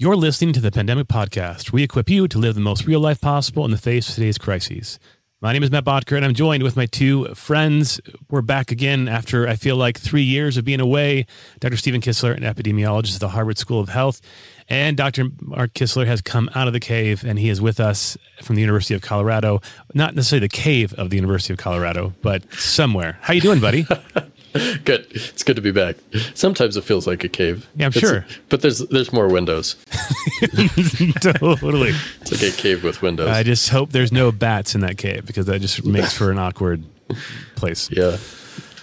You're listening to the Pandemic Podcast. We equip you to live the most real life possible in the face of today's crises. My name is Matt Bodker, and I'm joined with my two friends. We're back again after I feel like three years of being away. Dr. Stephen Kissler, an epidemiologist at the Harvard School of Health, and Dr. Mark Kissler has come out of the cave, and he is with us from the University of Colorado. Not necessarily the cave of the University of Colorado, but somewhere. How you doing, buddy? good. It's good to be back. Sometimes it feels like a cave. Yeah, I'm It's- sure. But there's there's more windows. totally. It's like a cave with windows. I just hope there's no bats in that cave because that just makes for an awkward place. yeah.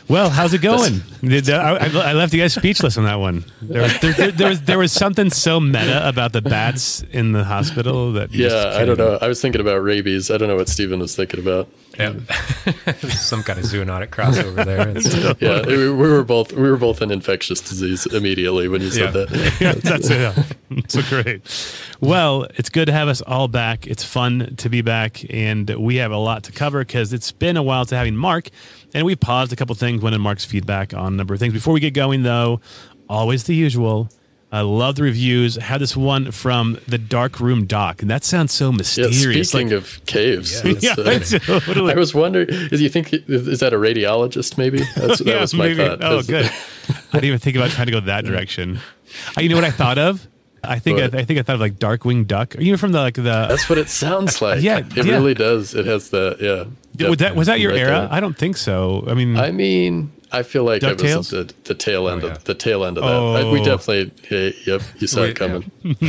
Well, how's it going? I, I left you guys speechless on that one. There was, there, there, there was there was something so meta about the bats in the hospital that Yeah, I don't know. I was thinking about rabies. I don't know what Stephen was thinking about. Yeah. Some kind of zoonotic crossover there. It's- Yeah, we, we were both we were both in infectious disease immediately when you said Yeah. that. yeah, that's it. Yeah. So great. Well, it's good to have us all back. It's fun to be back, and we have a lot to cover because it's been a while to having Mark, and we paused a couple things, wanted Mark's feedback on a number of things. Before we get going, though, always the usual. I love the reviews. I had this one from the Dark Room Doc, and that sounds so Yeah, mysterious. speaking like, of caves, Yeah, uh, totally. I was wondering, do you think is that a radiologist? Maybe that's, that was my maybe. thought. Oh, good. I didn't even think about trying to go that direction. Uh, you know what I thought of? I think I, I think I thought of like Darkwing Duck. Are you from the like the? That's what it sounds like. Yeah, it yeah. really does. It has the yeah. was that was that your Right era? there. I don't think so. I mean, I mean, I feel like I was DuckTales? at the, the tail end Oh, yeah. of the tail end of that. I- we Oh. definitely, hey, yep, you saw We- it coming.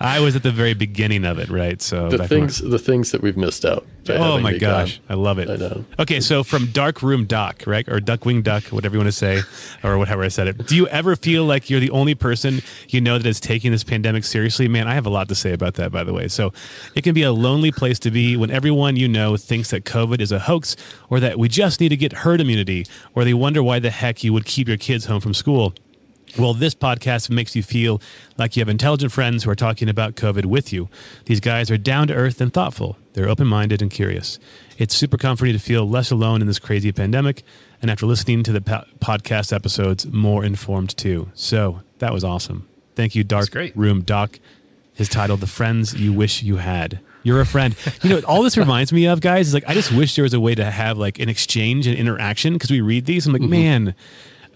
I was at the very beginning of it, right? So The things, the things that we've missed out. Oh my gosh, gone. I love it. I know. Okay, so from Dark Room Doc, right, or Duckwing Duck, whatever you want to say, or whatever I said it. Do you ever feel like you're the only person you know that is taking this pandemic seriously? Man, I have a lot to say about that, by the way. So it can be a lonely place to be when everyone you know thinks that COVID is a hoax, or that we just need to get herd immunity, or they wonder why the heck you would keep your kids home from school. Well, this podcast makes you feel like you have intelligent friends who are talking about COVID with you. These guys are down to earth and thoughtful. They're open minded and curious. It's super comforting to feel less alone in this crazy pandemic. And after listening to the po- podcast episodes, more informed too. So that was awesome. Thank you, Dark. Room Doc. His title, The Friends You Wish You Had. You're a friend. You know, all this reminds me of, guys, is like, I just wish there was a way to have like an exchange and interaction because we read these. I'm like, man,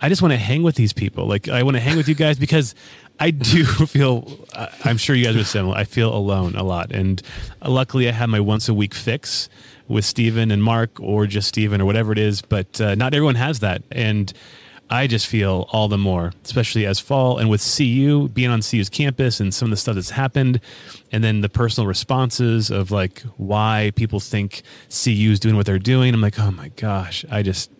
I just want to hang with these people. Like I want to hang with you guys because I do feel. I'm sure you guys are similar. I feel alone a lot, and uh, luckily I have my once a week fix with Stephen and Mark, or just Stephen, or whatever it is. But uh, not everyone has that, and I just feel all the more, especially as fall and with CU being on CU's campus and some of the stuff that's happened, and then the personal responses of like why people think CU is doing what they're doing. I'm like, oh my gosh, I just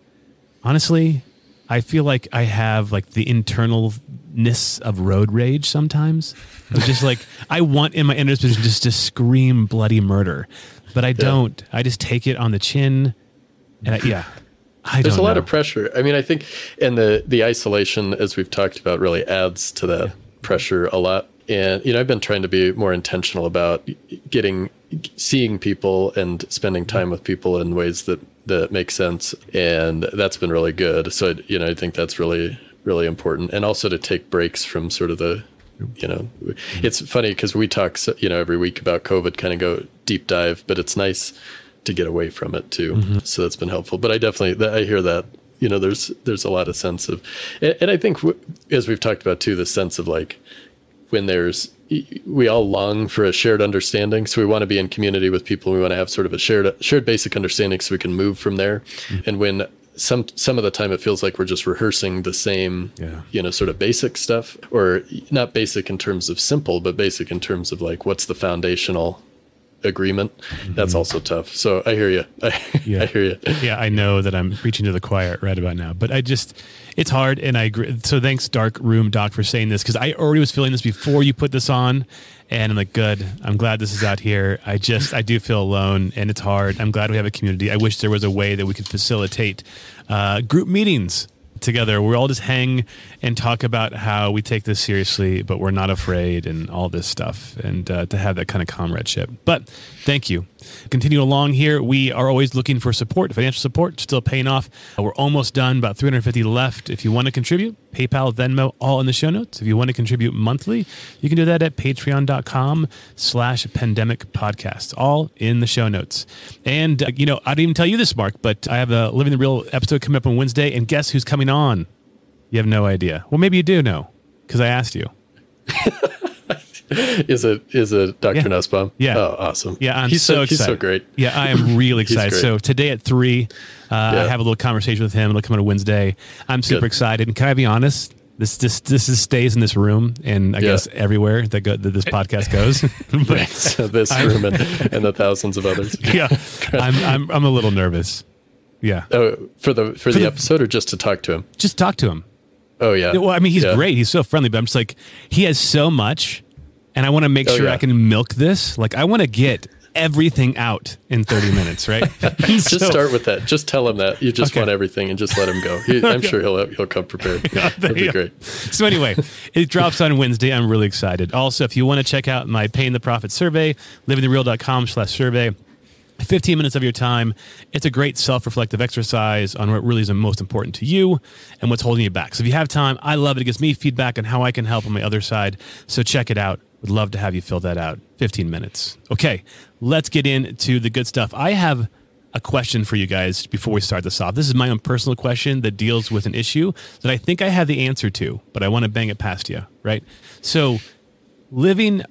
honestly, I feel like I have like the internalness of road rage sometimes. Of just like I want in my inner disposition just to scream bloody murder, but I don't. I just take it on the chin, and I, yeah, I There's a lot know. of pressure. I mean, I think, and the the isolation, as we've talked about, really adds to that pressure a lot. And you know, I've been trying to be more intentional about getting, seeing people and spending mm-hmm. time with people in ways that that make sense, and that's been really good. So you know, I think that's really really important, and also to take breaks from sort of the you know mm-hmm. it's funny because we talk you know every week about covid kind of go deep dive but it's nice to get away from it too. Mm-hmm. So that's been helpful. But i definitely i hear that you know there's there's a lot of sense of and, and i think w- as we've talked about too the sense of like when there's we all long for a shared understanding. So we want to be in community with people. We want to have sort of a shared shared basic understanding so we can move from there. Mm-hmm. And when some some of the time it feels like we're just rehearsing the same Yeah. you know sort of basic stuff or not basic in terms of simple but basic in terms of like what's the foundational agreement that's also tough so i hear you i, Yeah. I hear you yeah, I know that I'm preaching to the choir right about now, but I just, it's hard. And I agree. So thanks, Dark Room Doc, for saying this because I already was feeling this before you put this on. And I'm like, good. I'm glad this is out here. I just, I do feel alone and it's hard. I'm glad we have a community. I wish there was a way that we could facilitate uh, group meetings together. We all just hang and talk about how we take this seriously, but we're not afraid and all this stuff, and uh, to have that kind of comradeship. But thank you. Continue along here. We are always looking for support, financial support, still paying off. We're almost done, about 350 left. If you want to contribute, PayPal, Venmo, all in the show notes. If you want to contribute monthly, you can do that at patreon.com slash pandemic podcast, all in the show notes. And, uh, you know, I didn't even tell you this, Mark, but I have a Living the Real episode coming up on Wednesday, and guess who's coming on? You have no idea. Well, maybe you do know, because I asked you. is it is it Dr. Yeah. Nussbaum? Yeah. Oh, awesome. Yeah, I'm he's so, so, excited. He's so great. Yeah, I am really excited. So today at three, uh, I have a little conversation with him. It'll come on a Wednesday. I'm super Good. excited. And can I be honest? This this this is, stays in this room, and I Yeah. guess everywhere that, go, that this podcast goes. but So this room and, and the thousands of others. yeah, I'm I'm I'm a little nervous. Yeah, Oh, for the for, the, the- episode or just to talk to him? just talk to him. Oh yeah. Well, I mean, he's Yeah. great. He's so friendly, but I'm just like, he has so much, and I want to make Oh, sure yeah. I can milk this. Like, I want to get everything out in 30 minutes, right? Just So- start with that. Just tell him that you just Okay. want everything and just let him go. He, I'm sure he'll he'll come prepared. That'd be Yeah. great. So anyway, it drops on Wednesday. I'm really excited. Also, if you want to check out my Paying the Profit survey, livingthereal.com slash survey. 15 minutes of your time. It's a great self-reflective exercise on what really is the most important to you and what's holding you back. So if you have time, I love it. It gives me feedback on how I can help on my other side. So check it out. Would love to have you fill that out. 15 minutes. Okay, let's get into the good stuff. I have a question for you guys before we start this off. This is my own personal question that deals with an issue that I think I have the answer to, but I want to bang it past you, right? So, living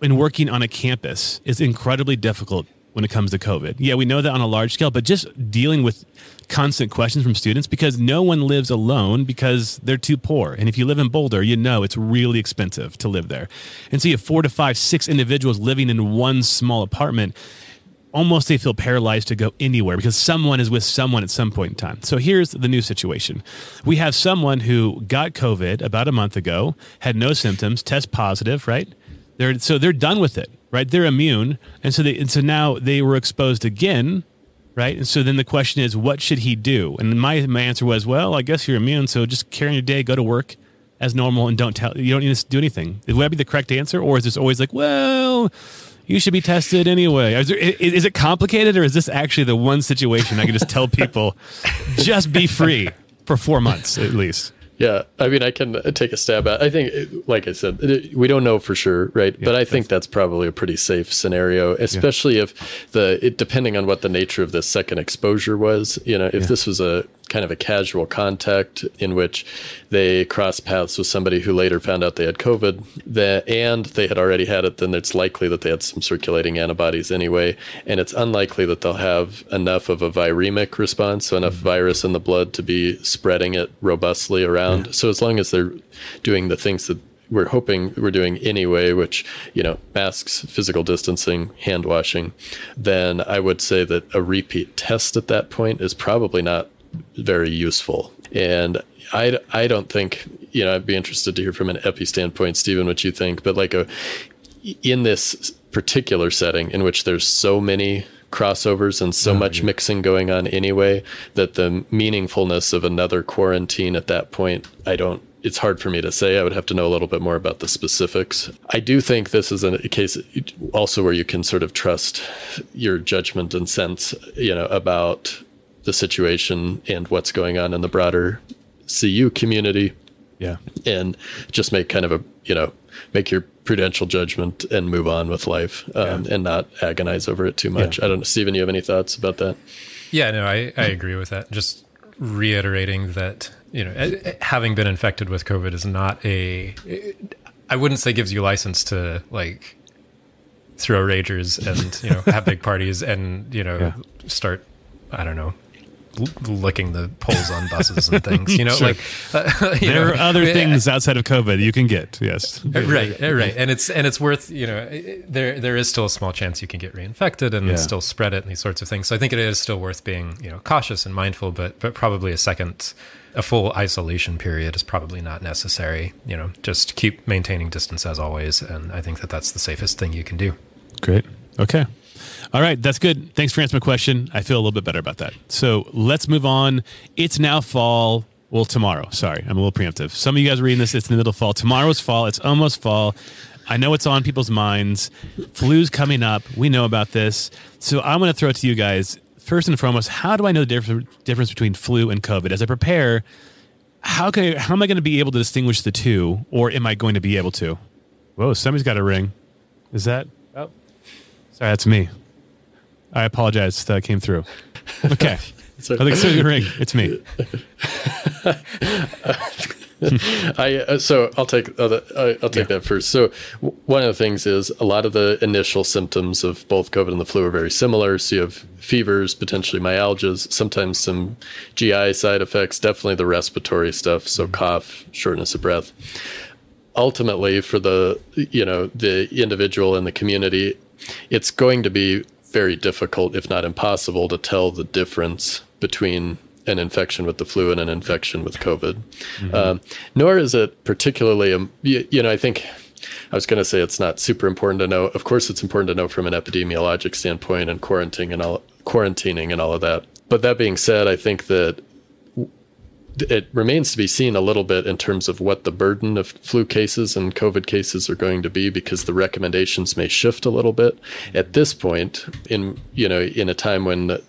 and working on a campus is incredibly difficult when it comes to COVID. Yeah, we know that on a large scale, but just dealing with constant questions from students because no one lives alone because they're too poor. And if you live in Boulder, you know it's really expensive to live there. And so you have four to five, six individuals living in one small apartment almost they feel paralyzed to go anywhere because someone is with someone at some point in time. So here's the new situation. We have someone who got COVID about a month ago, had no symptoms, test positive, right? They're so they're done with it, right? They're immune. And so they and so now they were exposed again, right? And so then the question is what should he do? And my my answer was, well, I guess you're immune, so just carry on your day, go to work as normal and don't tell you don't need to do anything. Would that be the correct answer or is this always like, well, you should be tested anyway. Is, there, is, is it complicated, or is this actually the one situation I can just tell people, just be free for four months at least? Yeah, I mean, I can take a stab at. I think, like I said, it- we don't know for sure, right? but I think that's probably a pretty safe scenario, especially if the it, depending on what the nature of this second exposure was. You know, if this was a kind of a casual contact in which they crossed paths with somebody who later found out they had COVID, that and they had already had it, then it's likely that they had some circulating antibodies anyway, and it's unlikely that they'll have enough of a viremic response, so enough virus in the blood to be spreading it robustly around. So as long as they're doing the things that we're hoping we're doing anyway, which, you know, masks, physical distancing, hand washing, then I would say that a repeat test at that point is probably not very useful. And I, I don't think, you know, I'd be interested to hear from an epi standpoint, Stephen, what you think, but like a, in this particular setting in which there's so many crossovers and so mm-hmm. much mixing going on anyway that the meaningfulness of another quarantine at that point i don't it's hard for me to say. I would have to know a little bit more about the specifics. I do think this is a case also where you can sort of trust your judgment and sense you know about the situation and what's going on in the broader cu community Yeah. and just make kind of a you know make your prudential judgment and move on with life um, and not agonize over it too much. I don't know, Stephen. You have any thoughts about that? Yeah, no, I, I agree with that. Just reiterating that, you know, eh, eh, having been infected with COVID is not a, I wouldn't say gives you license to like throw ragers and, you know, have big parties and, you know, Yeah. start, I don't know, l- licking the poles on buses and things, you know, Sure. like, uh, you There know, are other things outside of COVID you can get. Yes. right right and it's and it's worth you know there there is still a small chance you can get reinfected and Yeah. still spread it and these sorts of things so i think it is still worth being you know cautious and mindful but but probably a second a full isolation period is probably not necessary you know just keep maintaining distance as always and i think that that's the safest thing you can do Great. Okay. All right. That's good. Thanks for answering my question. I feel a little bit better about that. So let's move on. It's now fall. Well, tomorrow. Sorry, I'm a little preemptive. Some of you guys are reading this. It's in the middle of fall. Tomorrow's fall. It's almost fall. I know it's on people's minds. Flu's coming up. We know about this. So I'm going to throw it to you guys. First and foremost, how do I know the difference between flu and COVID? As I prepare, how can I, how am I going to be able to distinguish the two, or am I going to be able to? Whoa, somebody's got a ring. Is that? Oh, sorry, that's me. I apologize. That came through. Okay. So- I think got a ring. It's me. I uh, so I'll take uh, I'll take that first. So w- one of the things is a lot of the initial symptoms of both COVID and the flu are very similar. So you have fevers, potentially myalgias, sometimes some GI side effects, definitely the respiratory stuff. So cough, shortness of breath. Ultimately, for the you know the individual and the community, it's going to be very difficult, if not impossible, to tell the difference between an infection with the flu and an infection with COVID. Um, nor is it particularly, um, you, you know, I think I was going to say it's not super important to know. Of course, it's important to know from an epidemiologic standpoint and quarantining and all quarantining and all of that. But that being said, I think that it remains to be seen a little bit in terms of what the burden of flu cases and COVID cases are going to be because the recommendations may shift a little bit at this point in you know in a time when the,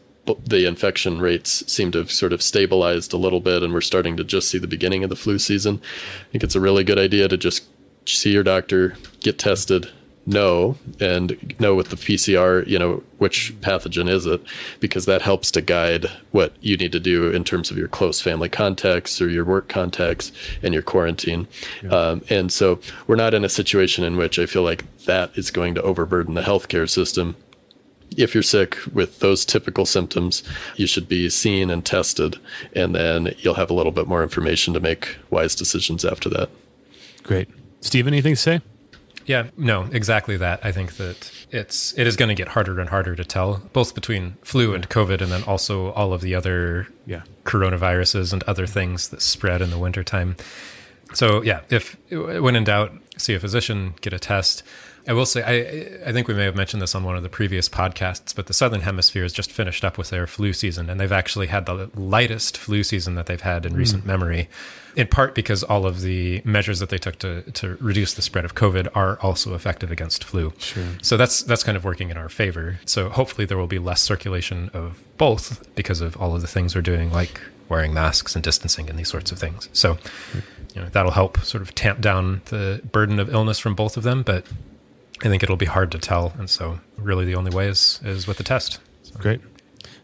the infection rates seem to have sort of stabilized a little bit and we're starting to just see the beginning of the flu season. I think it's a really good idea to just see your doctor, get tested, know and know with the PCR, you know, which pathogen is it, because that helps to guide what you need to do in terms of your close family contacts or your work contacts and your quarantine. Um, and so we're not in a situation in which I feel like that is going to overburden the healthcare system. If you're sick with those typical symptoms, you should be seen and tested, and then you'll have a little bit more information to make wise decisions after that. Great. Steve, anything to say? Yeah, no, exactly that. I think that it's it is going to get harder and harder to tell, both between flu and COVID, and then also all of the other Yeah. coronaviruses and other things that spread in the wintertime. So yeah, if when in doubt, see a physician, get a test. I will say, I I think we may have mentioned this on one of the previous podcasts, but the Southern Hemisphere has just finished up with their flu season, and they've actually had the lightest flu season that they've had in hmm. recent memory, in part because all of the measures that they took to to reduce the spread of COVID are also effective against flu. Sure. So that's that's kind of working in our favor. So hopefully there will be less circulation of both because of all of the things we're doing, like wearing masks and distancing and these sorts of things. So you know, that'll help sort of tamp down the burden of illness from both of them, but I think it'll be hard to tell. And so really the only way is is with the test. So, Great.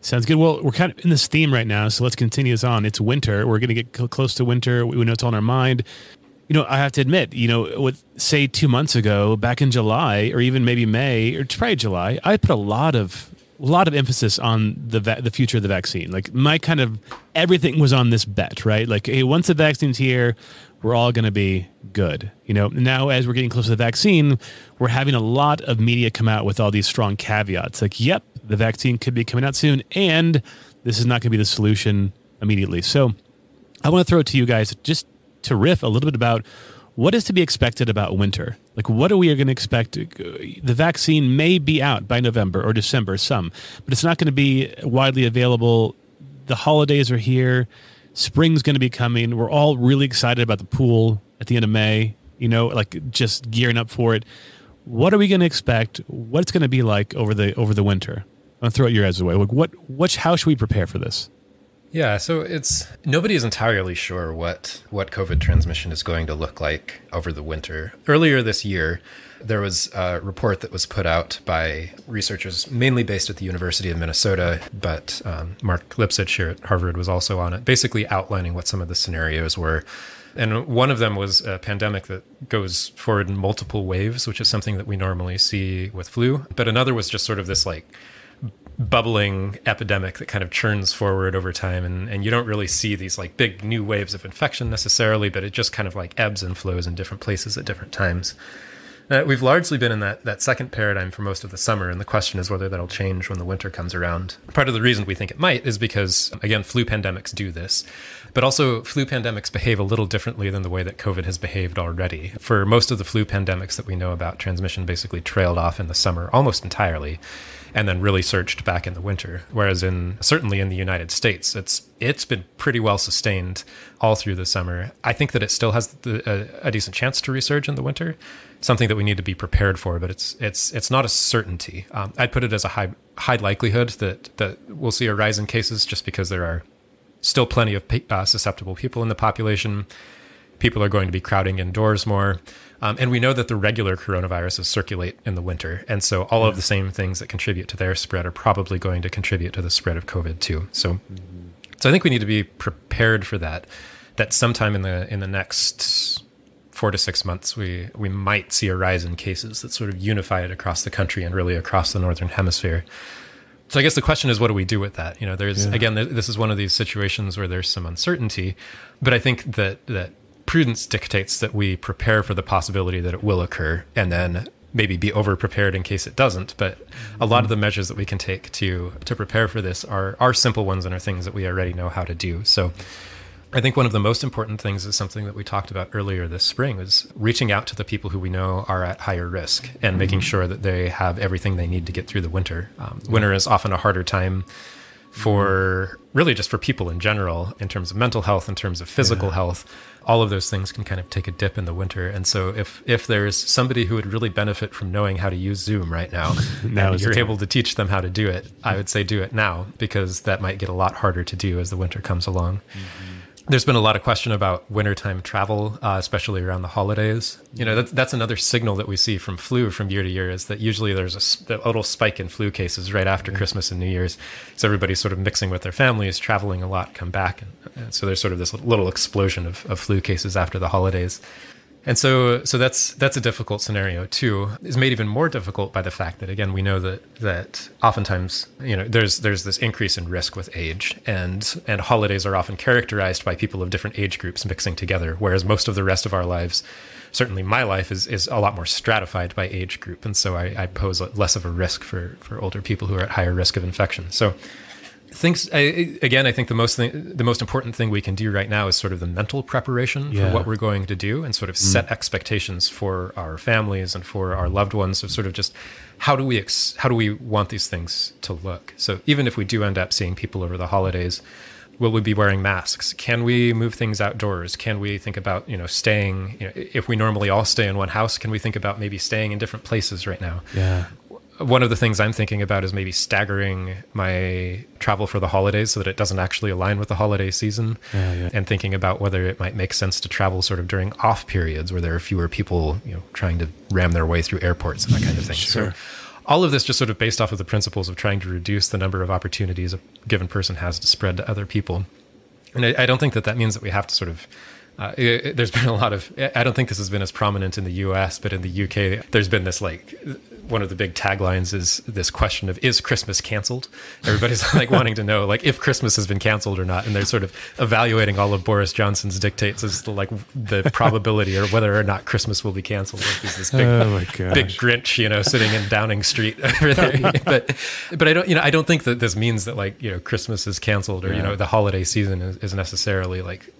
Sounds good. Well, we're kind of in this theme right now, so let's continue this on. It's winter. We're going to get cl- close to winter. We know it's on our mind. You know, I have to admit, you know, with say two months ago, back in July, or even maybe May, or probably July, I put a lot of lot of emphasis on the va- the future of the vaccine. Like my kind of everything was on this bet, right? Like, hey, once the vaccine's here, we're all going to be good. You know, now as we're getting close to the vaccine, we're having a lot of media come out with all these strong caveats. Like, yep, the vaccine could be coming out soon, and this is not going to be the solution immediately. So, I want to throw it to you guys just to riff a little bit about what is to be expected about winter. Like, what are we going to expect? The vaccine may be out by November or December, some, but it's not going to be widely available. The holidays are here. Spring's going to be coming. We're all really excited about the pool at the end of May, you know, like just gearing up for it. What are we going to expect? What's going to be like over the over the winter? I'm gonna throw it your guys' away. Like, what, what, how should we prepare for this? Yeah, so it's nobody is entirely sure what what COVID transmission is going to look like over the winter. Earlier this year, there was a report that was put out by researchers mainly based at the University of Minnesota, but um, Marc Lipsitch here at Harvard was also on it, basically outlining what some of the scenarios were. And one of them was a pandemic that goes forward in multiple waves, which is something that we normally see with flu. But another was just sort of this like bubbling epidemic that kind of churns forward over time and, and you don't really see these like big new waves of infection necessarily but it just kind of like ebbs and flows in different places at different times uh, we've largely been in that, that second paradigm for most of the summer, and the question is whether that'll change when the winter comes around. Part of the reason we think it might is because, again, flu pandemics do this, but also flu pandemics behave a little differently than the way that COVID has behaved already. For most of the flu pandemics that we know about, transmission basically trailed off in the summer almost entirely. And then really surged back in the winter. Whereas in certainly in the United States, it's it's been pretty well sustained all through the summer. I think that it still has the, a, a decent chance to resurge in the winter, something that we need to be prepared for. But it's it's it's not a certainty. Um, I'd put it as a high high likelihood that that we'll see a rise in cases just because there are still plenty of uh, susceptible people in the population. People are going to be crowding indoors more. Um, and we know that the regular coronaviruses circulate in the winter. And so all of the same things that contribute to their spread are probably going to contribute to the spread of COVID too. So, mm-hmm. so I think we need to be prepared for that, that sometime in the, in the next four to six months, we, we might see a rise in cases that sort of unify it across the country and really across the Northern hemisphere. So I guess the question is, what do we do with that? You know, there's yeah. again, this is one of these situations where there's some uncertainty, but I think that that prudence dictates that we prepare for the possibility that it will occur and then maybe be over prepared in case it doesn't. But a lot of the measures that we can take to to prepare for this are are simple ones and are things that we already know how to do. So I think one of the most important things is something that we talked about earlier this spring was reaching out to the people who we know are at higher risk and making mm-hmm. sure that they have everything they need to get through the winter. Um, winter is often a harder time for really just for people in general in terms of mental health in terms of physical yeah. health all of those things can kind of take a dip in the winter. And so if if there's somebody who would really benefit from knowing how to use Zoom right now, now and you're able to teach them how to do it, I would say do it now because that might get a lot harder to do as the winter comes along. Mm-hmm there's been a lot of question about wintertime travel, uh, especially around the holidays. You know, that's, that's another signal that we see from flu from year to year is that usually there's a, a little spike in flu cases right after Christmas and New Year's. So everybody's sort of mixing with their families, traveling a lot, come back. And, and so there's sort of this little explosion of, of flu cases after the holidays. And so, so that's that's a difficult scenario too. Is made even more difficult by the fact that again we know that that oftentimes you know there's there's this increase in risk with age, and and holidays are often characterized by people of different age groups mixing together, whereas most of the rest of our lives, certainly my life is is a lot more stratified by age group, and so I, I pose less of a risk for for older people who are at higher risk of infection. So things I, again i think the most thing, the most important thing we can do right now is sort of the mental preparation yeah. for what we're going to do and sort of mm. set expectations for our families and for our loved ones of sort of just how do we ex- how do we want these things to look? So even if we do end up seeing people over the holidays will we be wearing masks? Can we move things outdoors? Can we think about you know staying you know, if we normally all stay in one house can we think about maybe staying in different places right now? Yeah one of the things I'm thinking about is maybe staggering my travel for the holidays so that it doesn't actually align with the holiday season, yeah, yeah. and thinking about whether it might make sense to travel sort of during off periods where there are fewer people, you know, trying to ram their way through airports and that kind of thing. Sure. So, all of this just sort of based off of the principles of trying to reduce the number of opportunities a given person has to spread to other people. And I, I don't think that that means that we have to sort of uh, it, there's been a lot of i don't think this has been as prominent in the us but in the uk there's been this like one of the big taglines is this question of is christmas canceled? Everybody's like wanting to know like if christmas has been canceled or not and they're sort of evaluating all of boris johnson's dictates as the like the probability or whether or not christmas will be canceled. Like this big oh big grinch you know sitting in downing street over there. But but i don't you know i don't think that this means that like you know christmas is canceled or yeah. you know the holiday season is, is necessarily like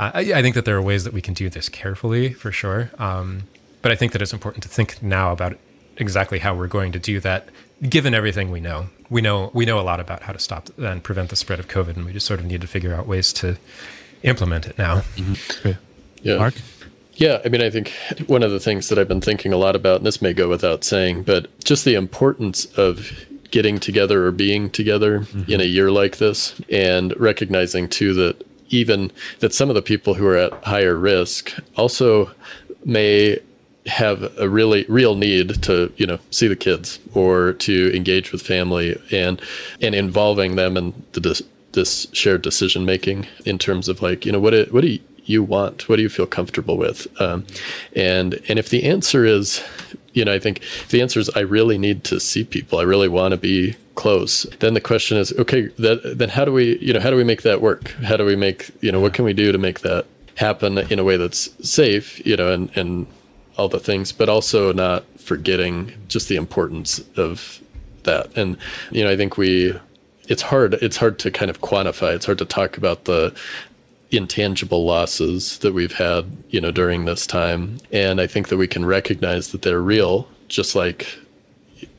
I, I, think that there are ways that we can do this carefully for sure. Um, but I think that it's important to think now about exactly how we're going to do that, given everything we know. We know we know a lot about how to stop and prevent the spread of COVID, and we just sort of need to figure out ways to implement it now. Mm-hmm. Yeah. Mark. Yeah, I mean, I think one of the things that I've been thinking a lot about, and this may go without saying, but just the importance of getting together or being together mm-hmm. in a year like this, and recognizing too that even that some of the people who are at higher risk also may have a really real need to you know see the kids or to engage with family and and involving them in the this shared decision making in terms of like you know what it, what do you want? What do you feel comfortable with? Um, and and if the answer is you know i think the answer is i really need to see people. I really want to be close. Then the question is okay that, then how do we you know how do we make that work? How do we make you know what can we do to make that happen in a way that's safe you know and and all the things but also not forgetting just the importance of that. And you know i think we it's hard it's hard to kind of quantify. It's hard to talk about the intangible losses that we've had you know during this time and i think that we can recognize that they're real just like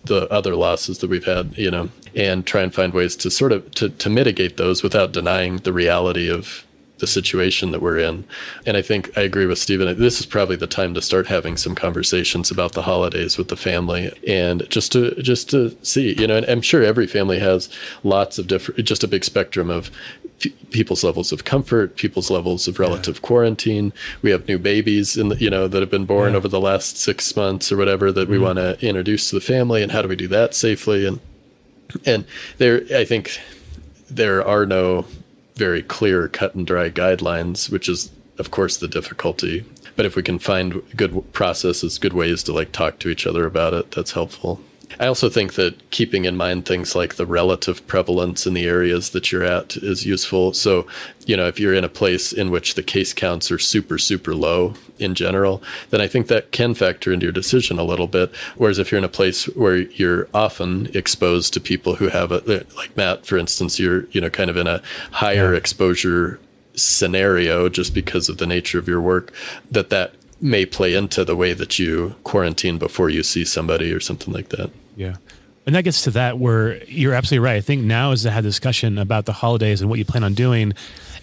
the other losses that we've had, you know, and try and find ways to sort of to, to mitigate those without denying the reality of the situation that we're in. And I think I agree with Stephen. This is probably the time to start having some conversations about the holidays with the family and just to just to see, you know, and I'm sure every family has lots of different just a big spectrum of people's levels of comfort, people's levels of relative yeah. quarantine. We have new babies in the, you know that have been born yeah. over the last 6 months or whatever that we mm-hmm. want to introduce to the family and how do we do that safely and and there I think there are no very clear, cut and dry guidelines, which is, of course, the difficulty. But if we can find good processes, good ways to like talk to each other about it, that's helpful. I also think that keeping in mind things like the relative prevalence in the areas that you're at is useful. So, you know, if you're in a place in which the case counts are super, super low in general, then I think that can factor into your decision a little bit. Whereas if you're in a place where you're often exposed to people who have a, like Matt, for instance, you're, you know, kind of in a higher yeah. exposure scenario just because of the nature of your work, that that may play into the way that you quarantine before you see somebody or something like that. Yeah. And that gets to that where you're absolutely right. I think now is to have a discussion about the holidays and what you plan on doing.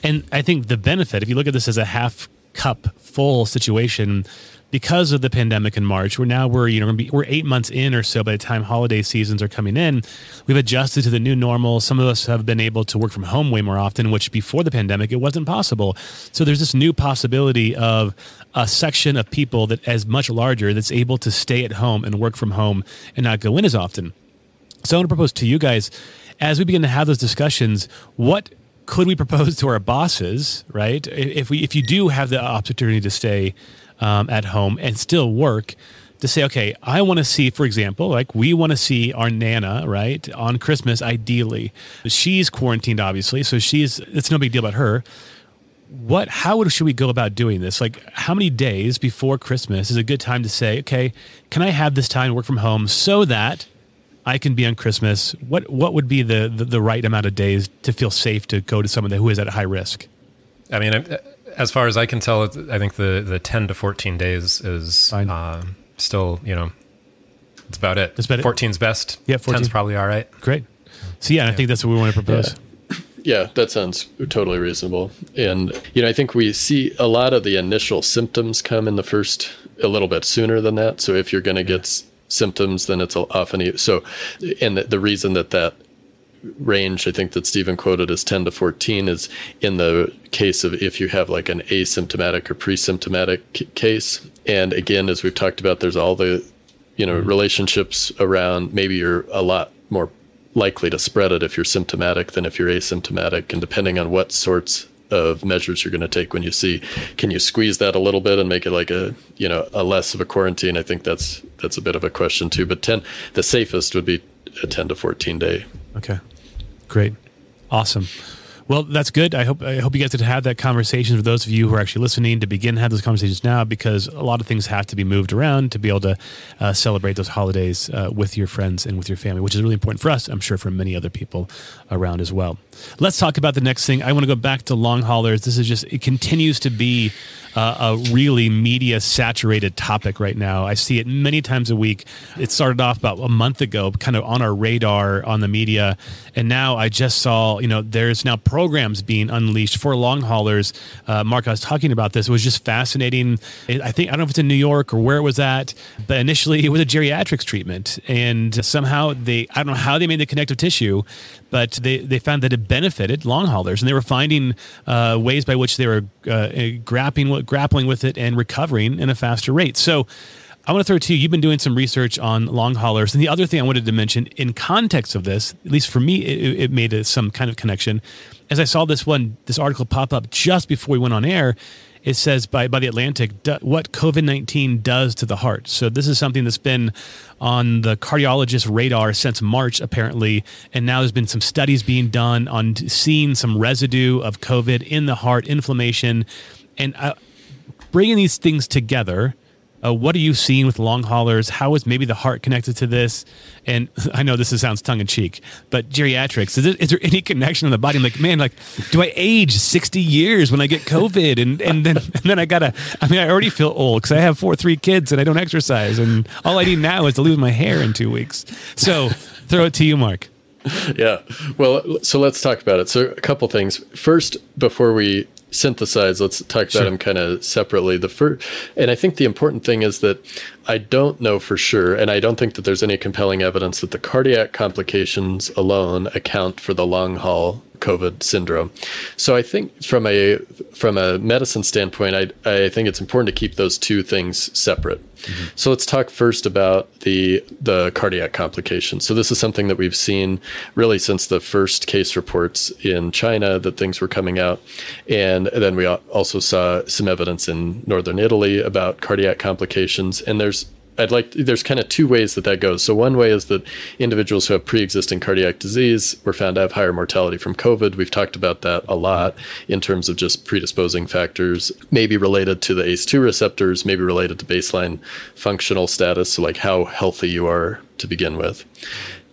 And I think the benefit, if you look at this as a half cup full situation, because of the pandemic in March, we're now we're you know be, we're eight months in or so by the time holiday seasons are coming in. We've adjusted to the new normal. Some of us have been able to work from home way more often, which before the pandemic it wasn't possible. So there's this new possibility of a section of people that is much larger that's able to stay at home and work from home and not go in as often. So I want to propose to you guys as we begin to have those discussions, what could we propose to our bosses, right? If we if you do have the opportunity to stay um, at home and still work, to say, okay, I want to see, for example, like we want to see our Nana, right, on Christmas, ideally. She's quarantined, obviously, so she's, it's no big deal about her what how should we go about doing this like how many days before christmas is a good time to say okay can i have this time to work from home so that i can be on christmas what what would be the the, the right amount of days to feel safe to go to someone who is at high risk i mean as far as i can tell i think the the 10 to 14 days is uh, still you know it's about it. That's about 14's it. best. Yeah, 14. probably all right. Great. So yeah, yeah, I think that's what we want to propose. Yeah. Yeah, that sounds totally reasonable. And, you know, I think we see a lot of the initial symptoms come in the first, a little bit sooner than that. So if you're going to get symptoms, then it's often, so, and the, the reason that that range I think that Stephen quoted as 10 to 14 is in the case of if you have like an asymptomatic or pre-symptomatic case. And again, as we've talked about, there's all the, you know, mm-hmm. relationships around maybe you're a lot more likely to spread it if you're symptomatic than if you're asymptomatic. And depending on what sorts of measures you're going to take when you see, can you squeeze that a little bit and make it like a, you know, a less of a quarantine? I think that's, that's a bit of a question too, but 10, the safest would be a 10 to 14 day. Okay. Great. Awesome. Well, that's good. I hope I hope you guys to have that conversation for those of you who are actually listening to begin have those conversations now because a lot of things have to be moved around to be able to uh, celebrate those holidays uh, with your friends and with your family, which is really important for us. I'm sure for many other people around as well. Let's talk about the next thing. I want to go back to long haulers. This is just it continues to be uh, a really media saturated topic right now. I see it many times a week. It started off about a month ago, kind of on our radar on the media, and now I just saw you know there's now programs being unleashed for long haulers. Uh, Mark, I was talking about this. It was just fascinating. I think I don't know if it's in New York or where it was at, but initially it was a geriatrics treatment, and somehow they I don't know how they made the connective tissue, but they, they found that it benefited long haulers, and they were finding uh, ways by which they were uh, grappling grappling with it and recovering in a faster rate. So. I want to throw it to you. You've been doing some research on long haulers. And the other thing I wanted to mention in context of this, at least for me, it, it made a, some kind of connection. As I saw this one, this article pop up just before we went on air, it says by, by the Atlantic what COVID 19 does to the heart. So, this is something that's been on the cardiologist radar since March, apparently. And now there's been some studies being done on seeing some residue of COVID in the heart, inflammation. And uh, bringing these things together Uh, what are you seeing with long haulers? How is maybe the heart connected to this? And I know this is, sounds tongue in cheek, but geriatrics, is, it, is there any connection in the body? I'm like, man, like, do I age 60 years when I get COVID? And, and then, and then I gotta, I mean, I already feel old because I have four, three kids and I don't exercise. And all I need now is to lose my hair in two weeks. So throw it to you, Mark. Yeah. Well, so let's talk about it. So a couple things. First, before we synthesize let's talk sure. about them kind of separately the first and i think the important thing is that i don't know for sure and i don't think that there's any compelling evidence that the cardiac complications alone account for the long haul COVID syndrome. So I think from a from a medicine standpoint, I I think it's important to keep those two things separate. Mm-hmm. So let's talk first about the the cardiac complications. So this is something that we've seen really since the first case reports in China that things were coming out, and then we also saw some evidence in northern Italy about cardiac complications. And there's I'd like there's kind of two ways that that goes. So one way is that individuals who have pre-existing cardiac disease were found to have higher mortality from COVID. We've talked about that a lot in terms of just predisposing factors, maybe related to the ACE2 receptors, maybe related to baseline functional status, so like how healthy you are to begin with.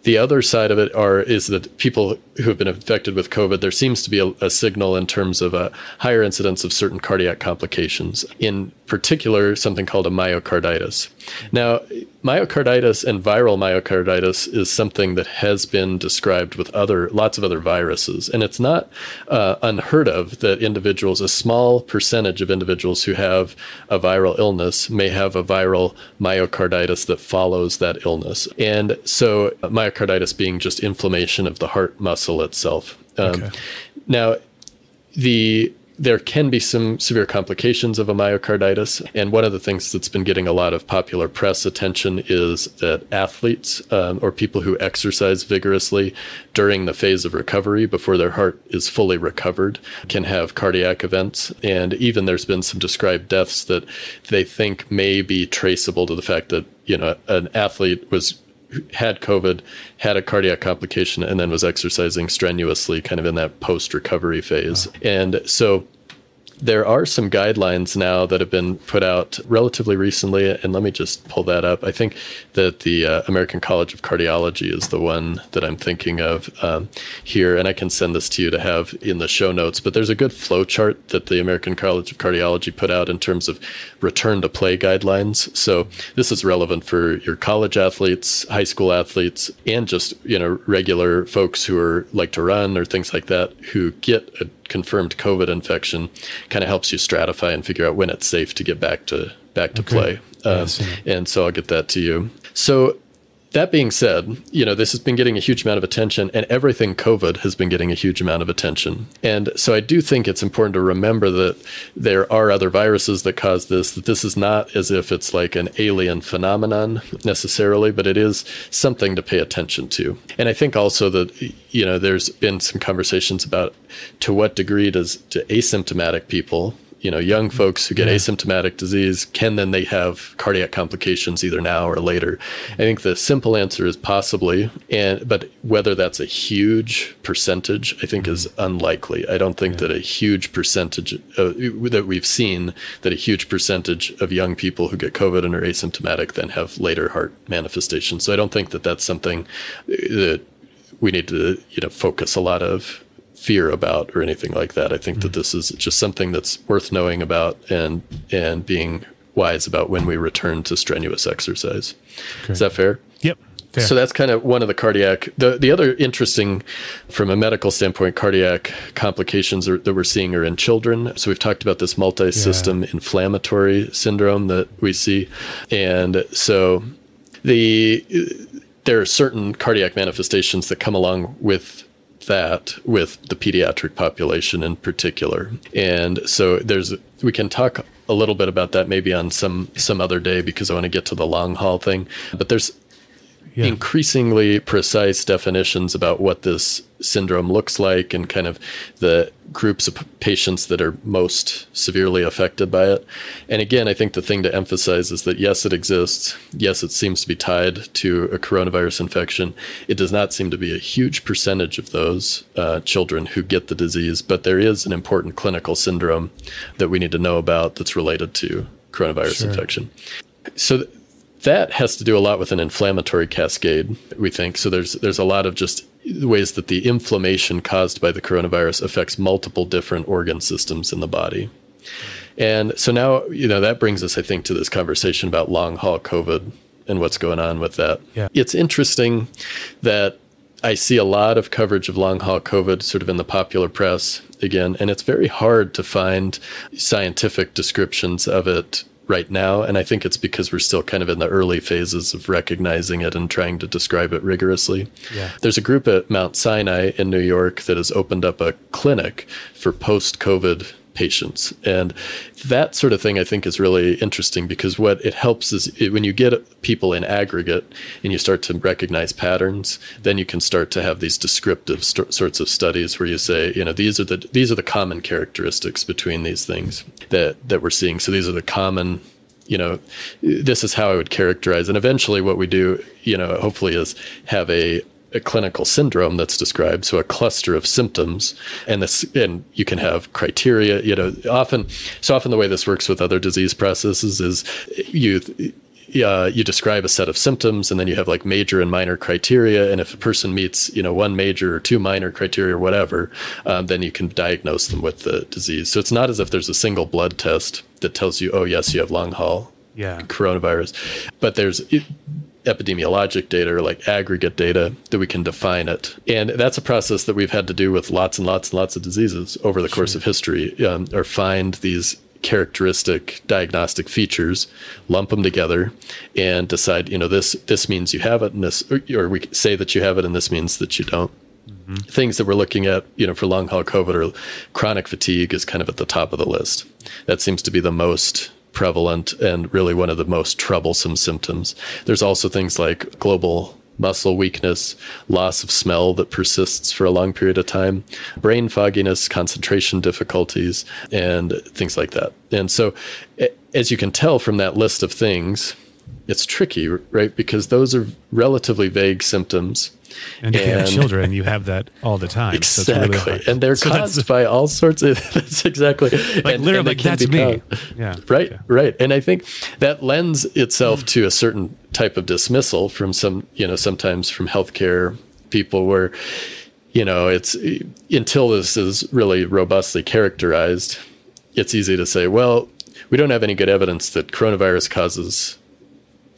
The other side of it are is that people who have been infected with COVID, there seems to be a, a signal in terms of a higher incidence of certain cardiac complications. In particular, something called a myocarditis. Now, myocarditis and viral myocarditis is something that has been described with other lots of other viruses, and it's not uh, unheard of that individuals, a small percentage of individuals who have a viral illness, may have a viral myocarditis that follows that illness. And so, myocarditis myocarditis being just inflammation of the heart muscle itself. Um, okay. Now, the there can be some severe complications of a myocarditis. And one of the things that's been getting a lot of popular press attention is that athletes um, or people who exercise vigorously during the phase of recovery before their heart is fully recovered can have cardiac events. And even there's been some described deaths that they think may be traceable to the fact that, you know, an athlete was had COVID, had a cardiac complication, and then was exercising strenuously, kind of in that post recovery phase. Wow. And so there are some guidelines now that have been put out relatively recently, and let me just pull that up. I think that the uh, American College of Cardiology is the one that I'm thinking of um, here, and I can send this to you to have in the show notes. But there's a good flow chart that the American College of Cardiology put out in terms of return to play guidelines. So this is relevant for your college athletes, high school athletes, and just you know regular folks who are like to run or things like that who get a confirmed COVID infection kind of helps you stratify and figure out when it's safe to get back to back to okay. play. Um, and so I'll get that to you. So that being said, you know, this has been getting a huge amount of attention, and everything COVID has been getting a huge amount of attention. And so I do think it's important to remember that there are other viruses that cause this, that this is not as if it's like an alien phenomenon necessarily, but it is something to pay attention to. And I think also that, you know, there's been some conversations about to what degree does do asymptomatic people you know young folks who get yeah. asymptomatic disease can then they have cardiac complications either now or later i think the simple answer is possibly and but whether that's a huge percentage i think mm-hmm. is unlikely i don't think yeah. that a huge percentage uh, that we've seen that a huge percentage of young people who get covid and are asymptomatic then have later heart manifestations so i don't think that that's something that we need to you know focus a lot of fear about or anything like that. I think mm-hmm. that this is just something that's worth knowing about and and being wise about when we return to strenuous exercise. Okay. Is that fair? Yep. Fair. So that's kind of one of the cardiac. The the other interesting, from a medical standpoint, cardiac complications are, that we're seeing are in children. So we've talked about this multi-system yeah. inflammatory syndrome that we see, and so the there are certain cardiac manifestations that come along with that with the pediatric population in particular. And so there's we can talk a little bit about that maybe on some some other day because I want to get to the long haul thing. But there's yeah. increasingly precise definitions about what this syndrome looks like and kind of the groups of patients that are most severely affected by it. And again, I think the thing to emphasize is that yes, it exists. Yes, it seems to be tied to a coronavirus infection. It does not seem to be a huge percentage of those uh, children who get the disease, but there is an important clinical syndrome that we need to know about that's related to coronavirus sure. infection. So that has to do a lot with an inflammatory cascade, we think. So there's there's a lot of just ways that the inflammation caused by the coronavirus affects multiple different organ systems in the body. And so now, you know, that brings us, I think, to this conversation about long haul COVID and what's going on with that. Yeah. It's interesting that I see a lot of coverage of long haul COVID sort of in the popular press again, and it's very hard to find scientific descriptions of it right now. And I think it's because we're still kind of in the early phases of recognizing it and trying to describe it rigorously. Yeah. There's a group at Mount Sinai in New York that has opened up a clinic for post COVID patients. And that sort of thing I think is really interesting because what it helps is it, when you get people in aggregate and you start to recognize patterns, then you can start to have these descriptive st- sorts of studies where you say, you know, these are the these are the common characteristics between these things that that we're seeing. So these are the common you know, this is how I would characterize. And eventually, what we do, you know, hopefully is have a a clinical syndrome that's described, so a cluster of symptoms, and this, and you can have criteria. You know, often, so often the way this works with other disease processes is you. Uh, you describe a set of symptoms and then you have like major and minor criteria and if a person meets you know one major or two minor criteria or whatever um, then you can diagnose them with the disease so it's not as if there's a single blood test that tells you oh yes you have long haul Yeah. coronavirus but there's epidemiologic data or like aggregate data that we can define it. And that's a process that we've had to do with lots and lots and lots of diseases over the course of history, um, or find these characteristic diagnostic features, lump them together, and decide, you know, this this means you have it, and this, or, or we say that you have it, and this means that you don't. Things that we're looking at, you know, for long haul COVID or chronic fatigue is kind of at the top of the list. That seems to be the most prevalent and really one of the most troublesome symptoms. There's also things like global muscle weakness, loss of smell that persists for a long period of time, brain fogginess, concentration difficulties, and things like that. And so, as you can tell from that list of things, it's tricky, right? Because those are relatively vague symptoms. And if you have children, you have that all the time. So it's Exactly. really hard. and they're So caused by all sorts of that's exactly like and, literally, and like that's be me. Yeah. Right, Yeah. right. And I think that lends itself to a certain type of dismissal from some, you know, sometimes from healthcare people where, you know, it's until this is really robustly characterized, it's easy to say, well, we don't have any good evidence that coronavirus causes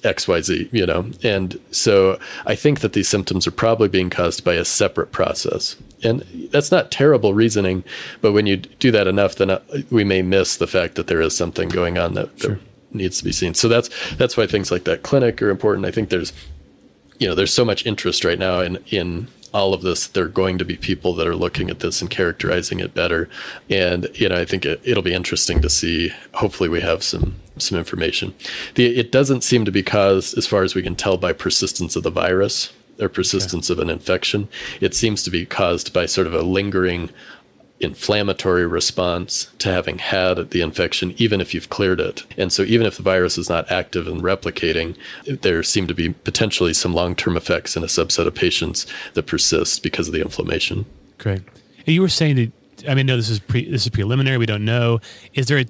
XYZ, you know. And so I think that these symptoms are probably being caused by a separate process. And that's not terrible reasoning, but when you do that enough, then uh, we may miss the fact that there is something going on that, that needs to be seen. So that's that's why things like that clinic are important. I think there's you know, there's so much interest right now in in all of this. There are going to be people that are looking at this and characterizing it better. And you know, I think it, it'll be interesting to see. Hopefully, we have some some information. The it doesn't seem to be caused, as far as we can tell, by persistence of the virus or persistence of an infection. It seems to be caused by sort of a lingering inflammatory response to having had the infection, even if you've cleared it. And so, even if the virus is not active and replicating, there seem to be potentially some long term effects in a subset of patients that persist because of the inflammation. Great. You were saying that. I mean, no, this is pre, this is preliminary. We don't know. Is there a,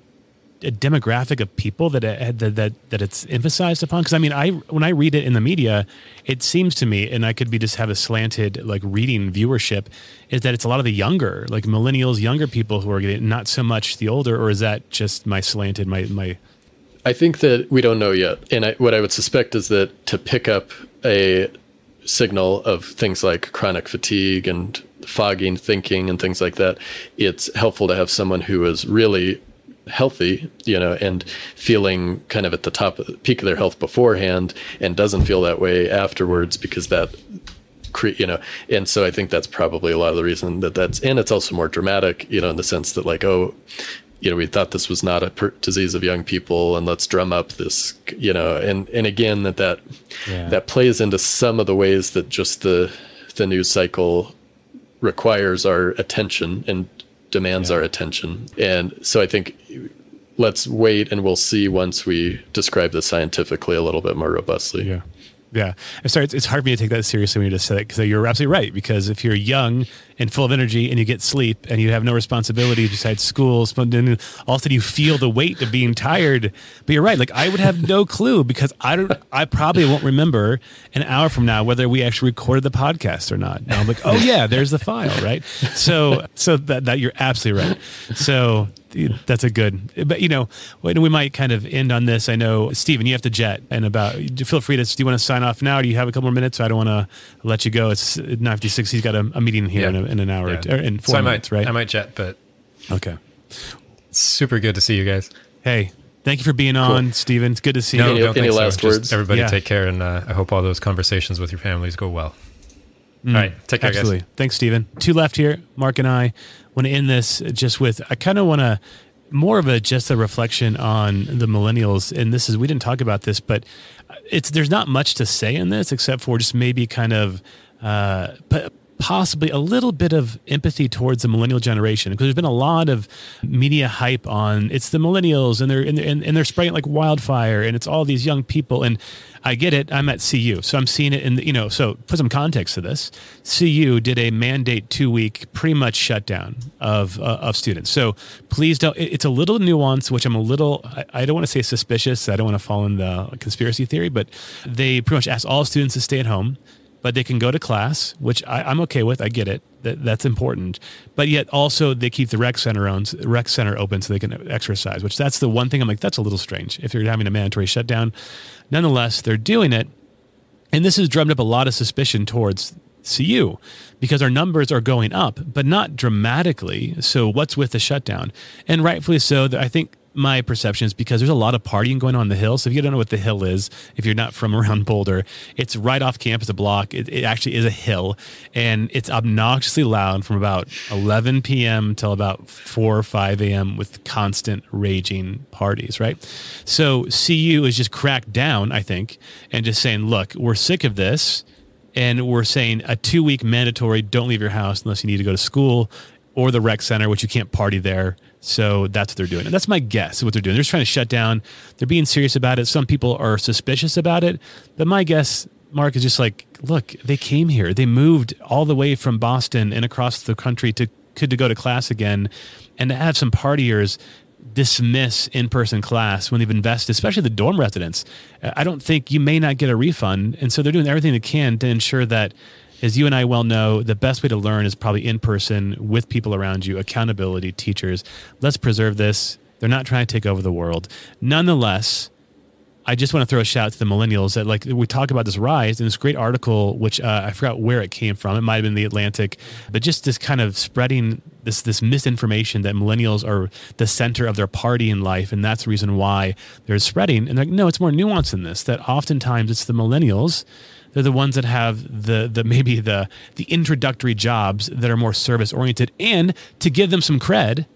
a demographic of people that it, that that that it's emphasized upon? Because I mean, I when I read it in the media, it seems to me, and I could be just have a slanted like reading viewership, is that it's a lot of the younger, like millennials, younger people who are getting, not so much the older, or is that just my slanted my my I think that we don't know yet. And I, what I would suspect is that to pick up a signal of things like chronic fatigue and fogging thinking and things like that, it's helpful to have someone who is really healthy, you know, and feeling kind of at the top of the peak of their health beforehand and doesn't feel that way afterwards because that create, you know and so i think that's probably a lot of the reason that that's and it's also more dramatic you know in the sense that like oh you know we thought this was not a per- disease of young people and let's drum up this you know and and again that that Yeah. that plays into some of the ways that just the the news cycle requires our attention and demands our attention and so i think let's wait and we'll see once we describe this scientifically a little bit more robustly Yeah. Yeah. I'm sorry. It's hard for me to take that seriously when you just said it because you're absolutely right. Because if you're young and full of energy and you get sleep and you have no responsibilities besides school. And then all of a sudden you feel the weight of being tired. But you're right. Like I would have no clue because I don't, I probably won't remember an hour from now whether we actually recorded the podcast or not. Now I'm like, oh yeah, there's the file, right? So, so that, that you're absolutely right. So that's a good, but you know, we might kind of end on this. I know, Stephen, you have to jet and about, feel free to, do you want to sign off now? Do you have a couple more minutes? I don't want to let you go. It's 956. He's got a, a meeting here yeah. in, a, in, an hour yeah. or in four so minutes, might, right? I might jet, but okay. Super good to see you guys. Hey, Thank you for being on, cool. Stephen. It's good to see no, you. Any, any last so. words? Just everybody yeah. take care, and uh, I hope all those conversations with your families go well. Mm, all right, take care, absolutely. guys. Thanks, Stephen. Two left here. Mark and I want to end this just with I kind of want to more of a just a reflection on the millennials. And this is we didn't talk about this, but it's there's not much to say in this except for just maybe kind of uh, possibly a little bit of empathy towards the millennial generation because there's been a lot of media hype on it's the millennials and they're and, and, and they're spreading like wildfire and it's all these young people and I get it I'm at CU so I'm seeing it in the, you know so put some context to this. CU did a mandate two week pretty much shutdown of uh, of students. So please don't it's a little nuance which I'm a little I, I don't want to say suspicious I don't want to fall in the conspiracy theory but they pretty much asked all students to stay at home but they can go to class, which I, am okay with. I get it. That, that's important. But yet also they keep the rec center on rec center open so they can exercise. Which that's the one thing I'm like that's a little strange if you're having a mandatory shutdown. Nonetheless, they're doing it, and this has drummed up a lot of suspicion towards CU because our numbers are going up, but not dramatically. So what's with the shutdown? And rightfully so. I think my perception is because there's a lot of partying going on in the hill. So if you don't know what the hill is, if you're not from around Boulder, it's right off campus, a block. It, it actually is a hill, and it's obnoxiously loud from about 11 p.m. till about 4 or 5 a.m. with constant raging parties. Right. So CU is just cracked down, I think, and just saying, look, we're sick of this. And we're saying a two week mandatory don't leave your house unless you need to go to school or the rec center, which you can't party there so that's what they're doing. And that's my guess what they're doing. They're just trying to shut down. They're being serious about it. Some people are suspicious about it. But my guess, Mark, is just like, look, they came here. They moved all the way from Boston and across the country to could to go to class again and to have some partiers dismiss in-person class when they've invested, especially the dorm residents. I don't think you may not get a refund. And so they're doing everything they can to ensure that as you and I well know, the best way to learn is probably in person with people around you, accountability, teachers. Let's preserve this. They're not trying to take over the world. Nonetheless, I just want to throw a shout out to the millennials that like we talk about this rise and this great article, which uh, I forgot where it came from. It might have been the Atlantic, but just this kind of spreading this this misinformation that millennials are the center of their party in life, and that's the reason why they're spreading. And like, no, it's more nuanced than this. That oftentimes it's the millennials they're the ones that have the the maybe the the introductory jobs that are more service oriented and to give them some cred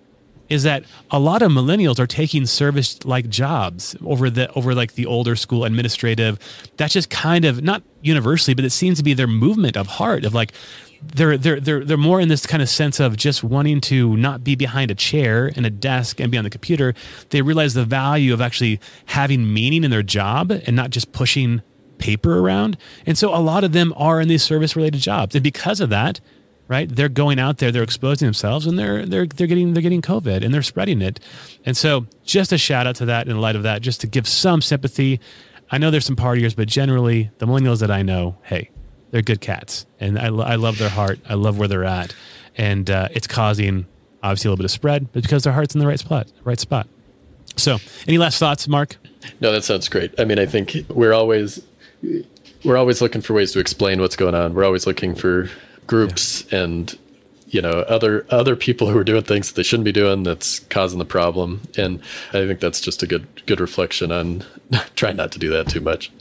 is that a lot of millennials are taking service like jobs over the over like the older school administrative that's just kind of not universally but it seems to be their movement of heart of like they're they're they're they're more in this kind of sense of just wanting to not be behind a chair and a desk and be on the computer. They realize the value of actually having meaning in their job and not just pushing paper around. And so a lot of them are in these service related jobs. And because of that, right, they're going out there, they're exposing themselves and they're they're they're getting they're getting COVID and they're spreading it. And so just a shout out to that in light of that, just to give some sympathy. I know there's some partiers, but generally the millennials that I know, hey, they're good cats. And I, I love their heart. I love where they're at. And uh, it's causing obviously a little bit of spread, but because their heart's in the right spot, right spot. So, any last thoughts, Mark? No, that sounds great. I mean, I think we're always we're always looking for ways to explain what's going on. We're always looking for groups yeah. and you know other other people who are doing things that they shouldn't be doing that's causing the problem. And I think that's just a good good reflection on trying not to do that too much.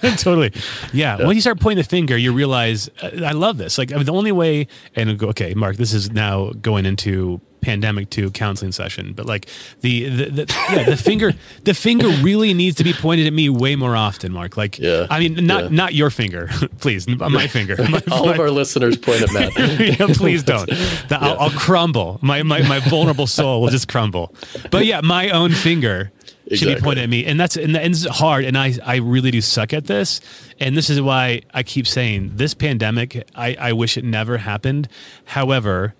totally. Yeah. yeah. When you start pointing the finger, you realize uh, I love this. Like I mean, the only way, and okay, Mark, this is now going into pandemic to counseling session, but like the, the, the yeah, the finger, the finger really needs to be pointed at me way more often, Mark. Like, yeah, I mean, not yeah. not your finger, please, my finger. My, All my, of our listeners point at Matt. yeah, please don't. The, I'll, I'll, crumble. My, my my vulnerable soul will just crumble. But yeah, my own finger should be Exactly. pointed at me, and that's and, is hard, and I I really do suck at this, and this is why I keep saying this pandemic. I I wish it never happened. However,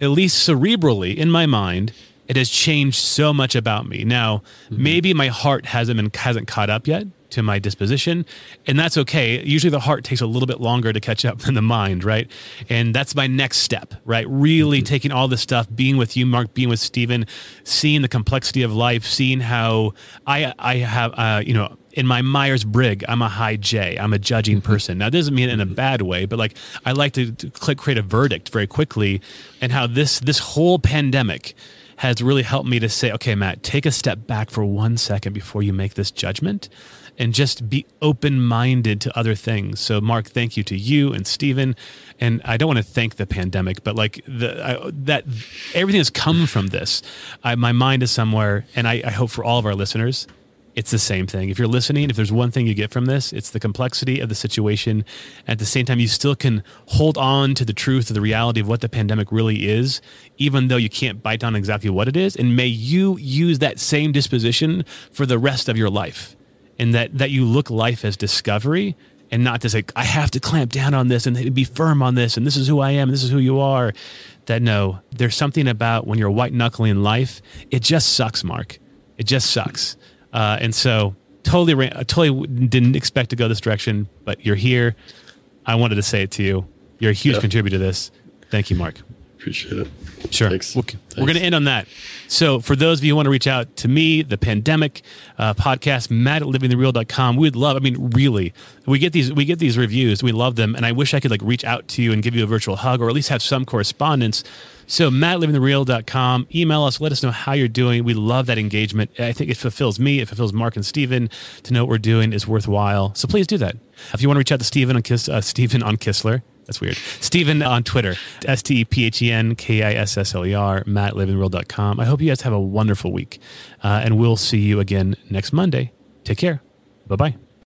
at least cerebrally in my mind, it has changed so much about me. Now, maybe my heart hasn't been hasn't caught up yet to my disposition, and that's okay. Usually, the heart takes a little bit longer to catch up than the mind, right? And that's my next step, right? Really taking all this stuff, being with you, Mark, being with Stephen, seeing the complexity of life, seeing how I I have uh, you know in my Myers Briggs, I'm a high J. I'm a judging mm-hmm. person. Now, it doesn't mean in a bad way, but like I like to, to click, create a verdict very quickly, and how this this whole pandemic has really helped me to say, okay, Matt, take a step back for one second before you make this judgment, and just be open minded to other things. So, Mark, thank you to you and Stephen, and I don't want to thank the pandemic, but like the I, that everything has come from this. I, my mind is somewhere, and I, I hope for all of our listeners it's the same thing. If you're listening, if there's one thing you get from this, it's the complexity of the situation. At the same time, you still can hold on to the truth of the reality of what the pandemic really is, even though you can't bite down exactly what it is. And may you use that same disposition for the rest of your life. And that, that you look life as discovery and not to say, I have to clamp down on this and be firm on this, and this is who I am, this is who you are. That no, there's something about when you're white knuckling life, it just sucks, Mark. It just sucks. Uh, and so totally, ran, I totally didn't expect to go this direction, but you're here. I wanted to say it to you. You're a huge Yeah. contributor to this. Thank you, Mark. Appreciate it. Sure. Thanks. Okay. We're going to end on that. So, for those of you who want to reach out to me, the pandemic uh, podcast, Matt at livingthereal.com, we would love, I mean, really, we get these, we get these reviews. We love them. And I wish I could like reach out to you and give you a virtual hug or at least have some correspondence. So, Matt at livingthereal.com, email us, let us know how you're doing. We love that engagement. I think it fulfills me, it fulfills Mark and Stephen to know what we're doing is worthwhile. So, please do that. If you want to reach out to Stephen on, Kiss, uh, Stephen on Kissler, that's weird. Stephen on Twitter, S T E P H E N K I S S L E R, mattlivingreal.com. I hope you guys have a wonderful week. Uh, and we'll see you again next Monday. Take care. Bye bye.